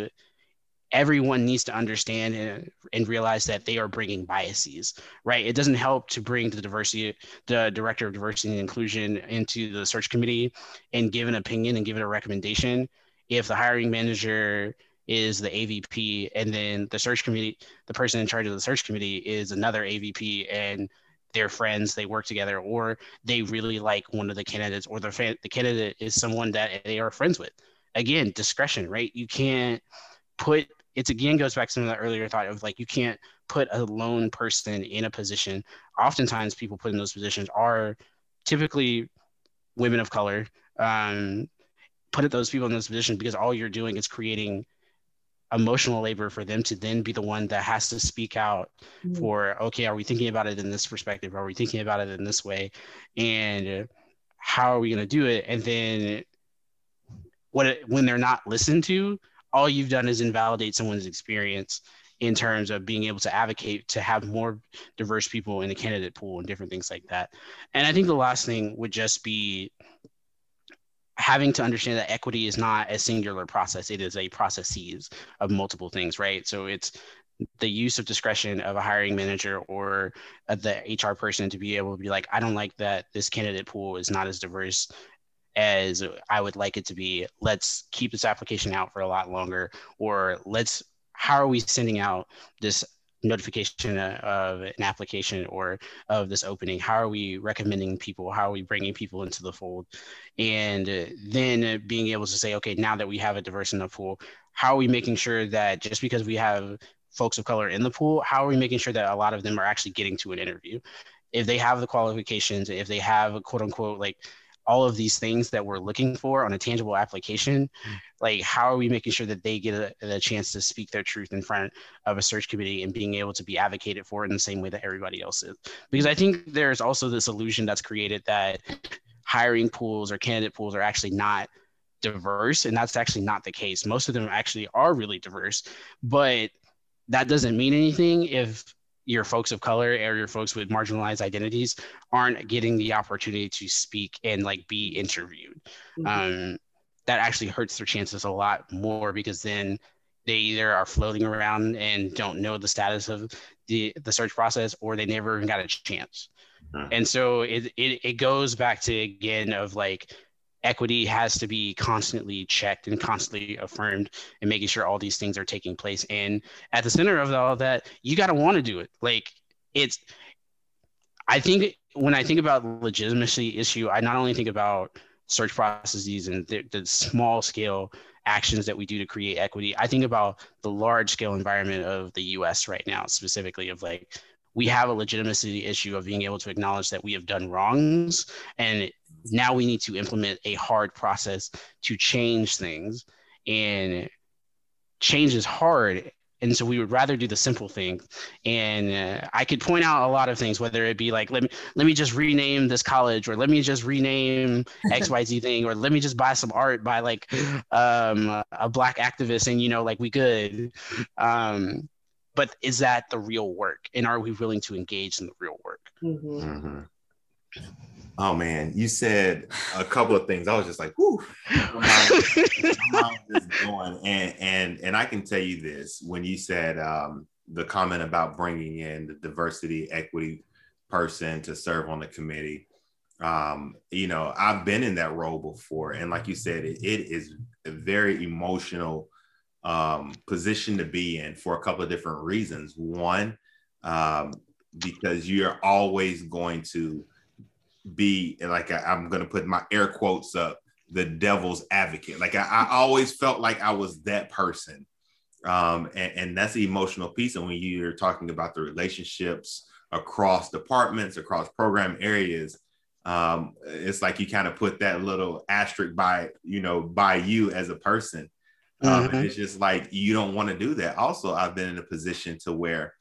everyone needs to understand and, and, realize that they are bringing biases, right? It doesn't help to bring the diversity, the director of diversity and inclusion into the search committee and give an opinion and give it a recommendation if the hiring manager is the AVP and then the search committee, the person in charge of the search committee is another AVP and they're friends, they work together, or they really like one of the candidates, or the fan, the candidate is someone that they are friends with. Again, discretion, right? You can't put it's again goes back to some of the earlier thought of like you can't put a lone person in a position. Oftentimes, people put in those positions are typically women of color. Um, put those people in those positions because all you're doing is creating emotional labor for them to then be the one that has to speak out mm-hmm. for okay are we thinking about it in this perspective? Are we thinking about it in this way? And how are we going to do it? And then what when they're not listened to all you've done is invalidate someone's experience in terms of being able to advocate to have more diverse people in the candidate pool and different things like that. And i think the last thing would just be having to understand that equity is not a singular process it is a processes of multiple things right? So it's the use of discretion of a hiring manager or uh, the hr person to be able to be like i don't like that this candidate pool is not as diverse as i would like it to be. Let's keep this application out for a lot longer or let's how are we sending out this notification uh, of an application or of this opening? How are we recommending people? How are we bringing people into the fold? And uh, then uh, being able to say okay now that we have a diverse enough pool how are we making sure that just because we have folks of color in the pool how are we making sure that a lot of them are actually getting to an interview? If they have the qualifications if they have a quote unquote like all of these things that we're looking for on a tangible application mm. like how are we making sure that they get a, a, chance to speak their truth in front of a search committee and being able to be advocated for in the same way that everybody else is because i think there's also this illusion that's created that hiring pools or candidate pools are actually not diverse and that's actually not the case most of them actually are really diverse but that doesn't mean anything if your folks of color or your folks with marginalized identities aren't getting the opportunity to speak and like be interviewed. Mm-hmm. Um, that actually hurts their chances a lot more because then they either are floating around and don't know the status of the, the search process or they never even got a chance. Mm-hmm. And so it, it, it goes back to again of like equity has to be constantly checked and constantly affirmed and making sure all these things are taking place. And at the center of all that you got to want to do it. Like it's i think when i think about legitimacy issue i not only think about search processes and the, the small scale actions that we do to create equity i think about the large scale environment of the us right now specifically of like we have a legitimacy issue of being able to acknowledge that we have done wrongs and now we need to implement a hard process to change things. And change is hard. And so we would rather do the simple thing. And uh, i could point out a lot of things whether it be like let me let me just rename this college or let me just rename xyz thing or let me just buy some art by like um, a black activist and you know like we could um, but is that the real work? And are we willing to engage in the real work? Mm-hmm. Mm-hmm. Oh man, you said a couple of things. I was just like, "Whoo!" going, and and and I can tell you this: when you said um, the comment about bringing in the diversity, equity person to serve on the committee, um, you know, I've been in that role before, and like you said, it, it is a very emotional um, position to be in for a couple of different reasons. One, um, because you're always going to be like I, going to put my air quotes up the devil's advocate. Like I, I, always felt like I was that person Um, and, and that's the emotional piece. And when you're talking about the relationships across departments, across program areas, um, it's like you kind of put that little asterisk by, you know, by you as a person. Um, mm-hmm. It's just like you don't want to do that. Also, I've been in a position to where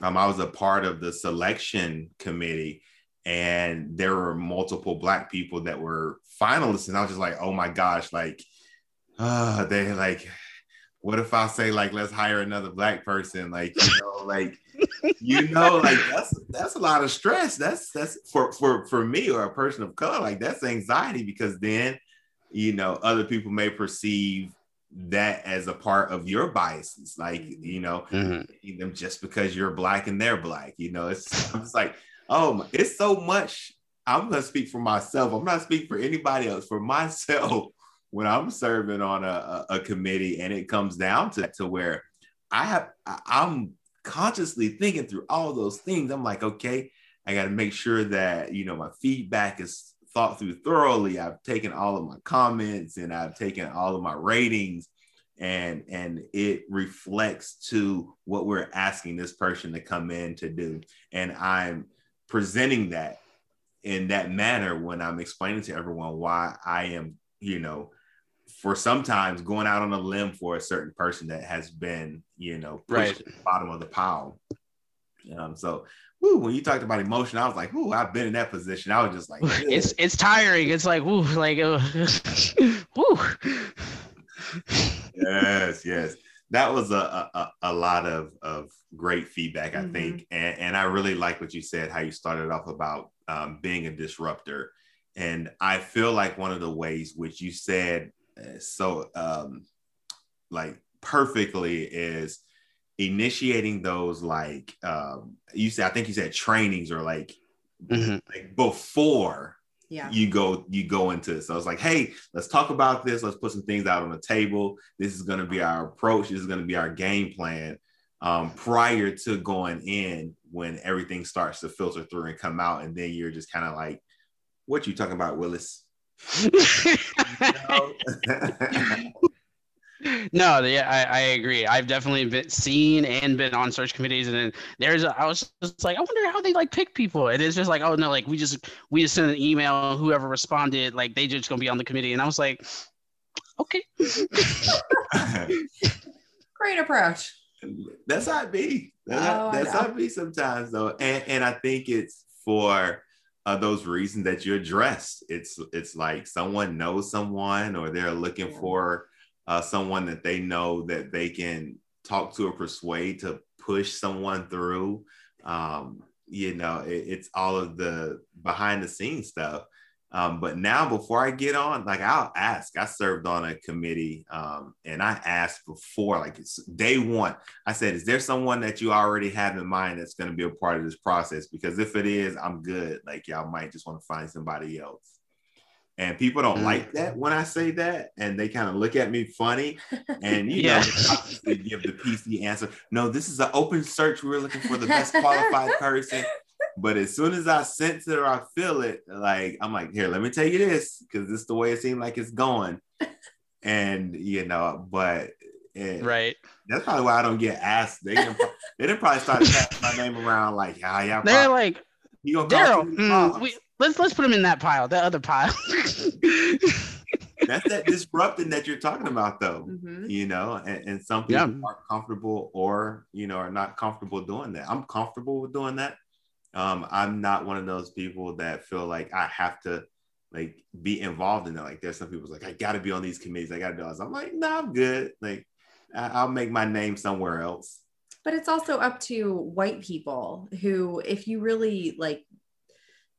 um, I was a part of the selection committee, and there were multiple black people that were finalists, and I was just like, oh my gosh, like, uh, they like, what if I say like, let's hire another black person, like, you know, like, you know, like that's that's a lot of stress. That's that's for for for me or a person of color, like that's anxiety because then, you know, other people may perceive that as a part of your biases like mm-hmm. you know mm-hmm. them just because you're black and they're black you know it's i'm like oh it's so much i'm gonna speak for myself. I'm not speaking for anybody else. For myself when i'm serving on a, a, committee and it comes down to, to where i have i'm consciously thinking through all those things. I'm like okay i got to make sure that you know my feedback is thought through thoroughly. I've taken all of my comments and I've taken all of my ratings and and it reflects to what we're asking this person to come in to do. And i'm presenting that in that manner when i'm explaining to everyone why i am you know for sometimes going out on a limb for a certain person that has been you know pushed right. to the bottom of the pile um so when you talked about emotion, I was like, "Ooh, I've been in that position." I was just like, "It's it's tiring." It's like, "Ooh, like, uh, yes, yes. That was a, a, a lot of, of great feedback, I mm-hmm. think. And, and I really like what you said, how you started off about um, being a disruptor. And I feel like one of the ways which you said uh, so um, like perfectly is initiating those like um you said i think you said trainings or like, mm-hmm. like before yeah. you go you go into it. So it's like hey let's talk about this. Let's put some things out on the table. This is going to be our approach. This is going to be our game plan um, prior to going in when everything starts to filter through and come out. And then you're just kind of like what you talking about willis no, yeah, I, I, agree. I've definitely been seen and been on search committees, and then there's a, I was just like, I wonder how they like pick people, and it's just like, oh no, like we just we just sent an email, whoever responded, like they just gonna be on the committee, and I was like, okay, great approach. That's how it be. That's, oh, that's how it be sometimes though, and and I think it's for. Uh, those reasons that you addressed. It's it's like someone knows someone, or they're looking yeah. for uh, someone that they know that they can talk to or persuade to push someone through. Um, you know, it, it's all of the behind the scenes stuff. Um, but now, before I get on, like I'll ask. I served on a committee, um, and I asked before, like it's day one. I said, "Is there someone that you already have in mind that's going to be a part of this process? Because if it is, I'm good. Like y'all might just want to find somebody else." And people don't mm. like that when I say that, and they kind of look at me funny, and you yeah. know, they give the PC answer. No, this is an open search. We're looking for the best qualified person. But as soon as I sense it or I feel it, like I'm like, here, let me tell you this, because this is the way it seems like it's going. And you know, but right. That's probably why I don't get asked. They didn't, they didn't probably start passing my name around like, yeah, yeah. They're like, you gonna Daryl, mm, we, let's let's put him in that pile, that other pile. That's that disrupting that you're talking about, though. Mm-hmm. You know, and, and some people yeah. aren't comfortable or you know are not comfortable doing that. I'm comfortable with doing that. Um, I'm not one of those people that feel like I have to like be involved in that. Like there's some people like I got to be on these committees. I got to do this. I'm like, no, nah, I'm good. Like I'll make my name somewhere else. But it's also up to white people who, if you really like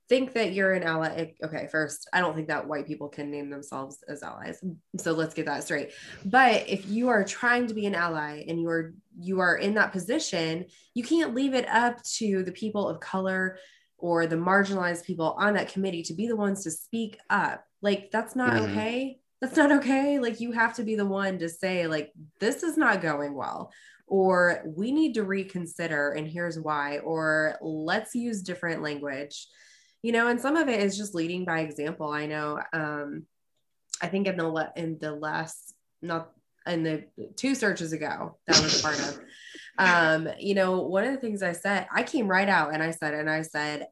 think that you're an ally okay first i don't think that white people can name themselves as allies so let's get that straight. But if you are trying to be an ally and you are you are in that position you can't leave it up to the people of color or the marginalized people on that committee to be the ones to speak up. Like that's not mm-hmm. okay. That's not okay. Like you have to be the one to say like this is not going well or we need to reconsider and here's why or let's use different language you know and some of it is just leading by example i know um i think in the le- in the last not in the two searches ago that was part of. Um, you know, one of the things I said, I came right out and I said, and I said,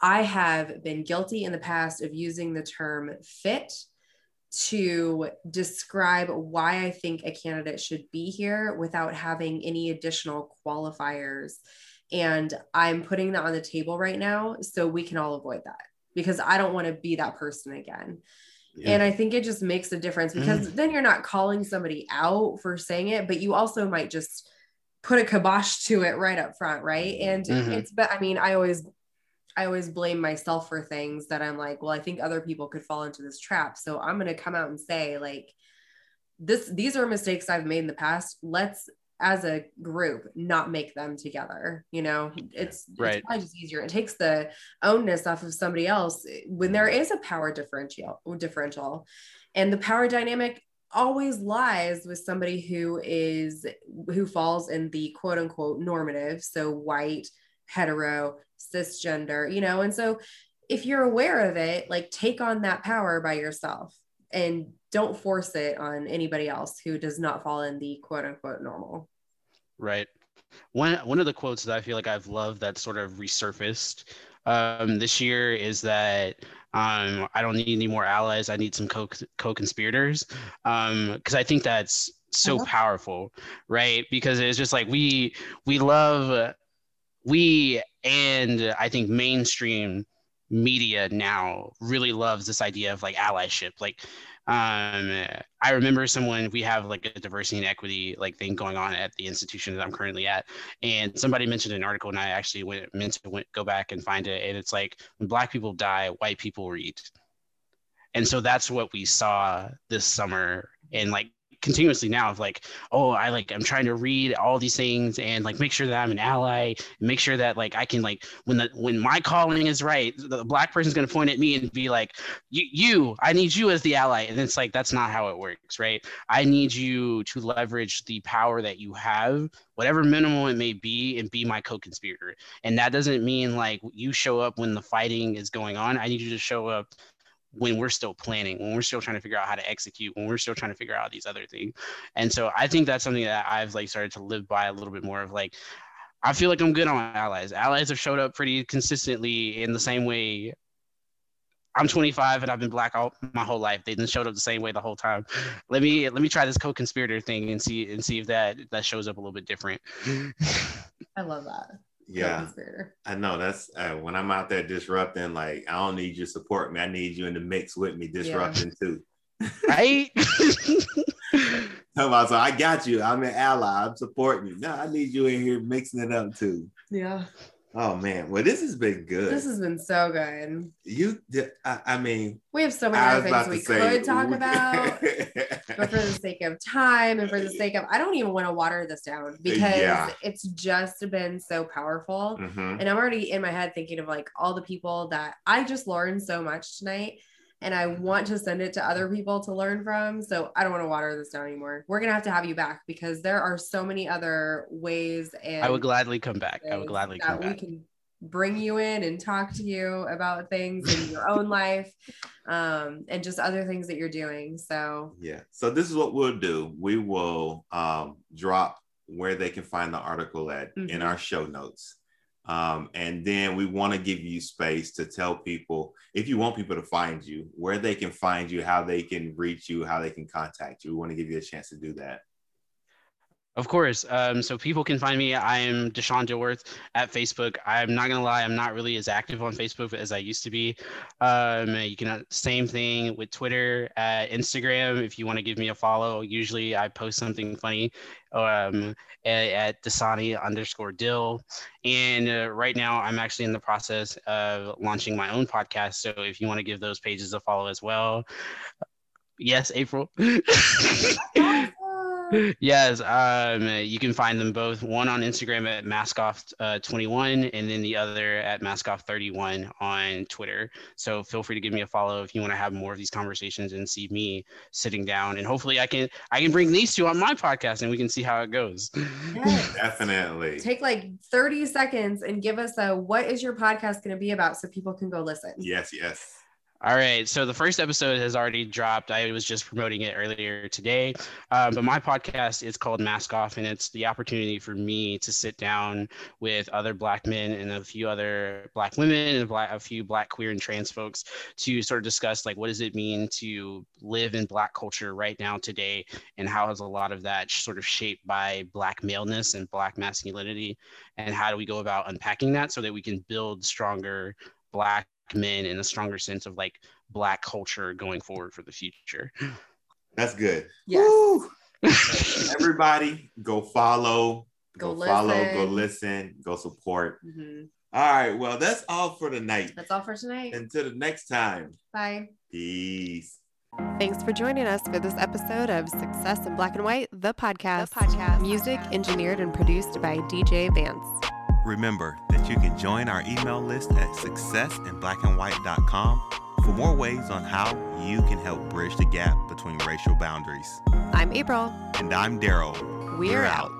I have been guilty in the past of using the term fit to describe why I think a candidate should be here without having any additional qualifiers. And I'm putting that on the table right now so we can all avoid that because I don't want to be that person again. Yeah. And I think it just makes a difference because mm. then you're not calling somebody out for saying it, but you also might just put a kibosh to it right up front, right? And mm-hmm. it's but I mean, I always I always blame myself for things that I'm like, well, I think other people could fall into this trap. So I'm going to come out and say like this these are mistakes I've made in the past. Let's as a group not make them together you know it's, right. it's probably just easier it takes the ownness off of somebody else eh, when there is a power differential differential and the power dynamic always lies with somebody who is who falls in the quote unquote normative so white hetero cisgender, you know? And so if you're aware of it, like take on that power by yourself and don't force it on anybody else who does not fall in the quote unquote normal. Right. One one of the quotes that I feel like I've loved that sort of resurfaced um, this year is that um, I don't need any more allies. I need some co co-conspirators because um, I think that's so uh-huh. powerful, right? Because it's just like we we love we and I think mainstream media now really loves this idea of like allyship. Like, um, I remember someone we have like a diversity and equity like thing going on at the institution that I'm currently at, and somebody mentioned an article, and I actually went meant to went, go back and find it, and it's like when black people die, white people read. And so that's what we saw this summer and like continuously now of like oh i like i'm trying to read all these things and like make sure that i'm an ally make sure that like i can like when the when my calling is right the black person's to point at me and be like you you i need you as the ally. And it's like that's not how it works right? I need you to leverage the power that you have whatever minimal it may be and be my co-conspirator. And that doesn't mean like you show up when the fighting is going on. I need you to show up when we're still planning, when we're still trying to figure out how to execute, when we're still trying to figure out these other things. And so I think that's something that I've like started to live by a little bit more of like, I feel like I'm good on allies. Allies have showed up pretty consistently in the same way. I'm 25 and I've been black all my whole life. They didn't showed up the same way the whole time. Let me let me try this co-conspirator thing and see and see if that that shows up a little bit different. I love that yeah. i know that's uh, when i'm out there disrupting like i don't need you to support me i need you in the mix with me disrupting yeah. too. Right? About, so i got you i'm an ally i'm supporting you. No i need you in here mixing it up too. Yeah Oh man, well this has been good. This has been so good. You, I, I mean, we have so many other things we say, could talk about, but for the sake of time and for the sake of, I don't even want to water this down because yeah. it's just been so powerful, mm-hmm. and I'm already in my head thinking of like all the people that I just learned so much tonight and I want to send it to other people to learn from. So I don't want to water this down anymore. We're gonna have to have you back because there are so many other ways. And I would gladly come back. I would gladly come back. We can bring you in and talk to you about things in your own life um, and just other things that you're doing. So yeah. So this is what we'll do. We will um, drop where they can find the article at mm-hmm. in our show notes. Um, and then we want to give you space to tell people if you want people to find you, where they can find you, how they can reach you, how they can contact you. We want to give you a chance to do that. Of course. Um, so people can find me. I am Deshaun Dilworth at Facebook. I'm not gonna lie, I'm not really as active on Facebook as I used to be. Um, you can uh, same thing with Twitter, at Instagram. If you want to give me a follow, usually I post something funny um, at, at Dasani underscore Dill. And uh, right now, I'm actually in the process of launching my own podcast. So if you want to give those pages a follow as well, yes, April. yes, um, you can find them both. One on Instagram at maskoff21, uh, and then the other at maskoff31 on Twitter. So feel free to give me a follow if you want to have more of these conversations and see me sitting down. And hopefully, I can I can bring these two on my podcast, and we can see how it goes. Yes. Definitely. Take like 30 seconds and give us a what is your podcast going to be about, so people can go listen. Yes, yes. All right. So the first episode has already dropped. I was just promoting it earlier today. Um, but my podcast is called Mask Off, and it's the opportunity for me to sit down with other Black men and a few other Black women and a, black, a few Black queer and trans folks to sort of discuss like what does it mean to live in Black culture right now today, and how is a lot of that sort of shaped by Black maleness and Black masculinity, and how do we go about unpacking that so that we can build stronger Black men in a stronger sense of like black culture going forward for the future. That's good. Yes. Everybody go follow, Go go, follow, go listen. listen, go support. Mhm. All right. Well, that's all for tonight. That's all for tonight. Until the next time. Bye. Peace. Thanks for joining us for this episode of Success in Black and White, the podcast. The podcast. Music engineered and produced by DJ Vance. Remember that you can join our email list at successinblackandwhite.com for more ways on how you can help bridge the gap between racial boundaries. I'm April. And I'm Daryl. We're out.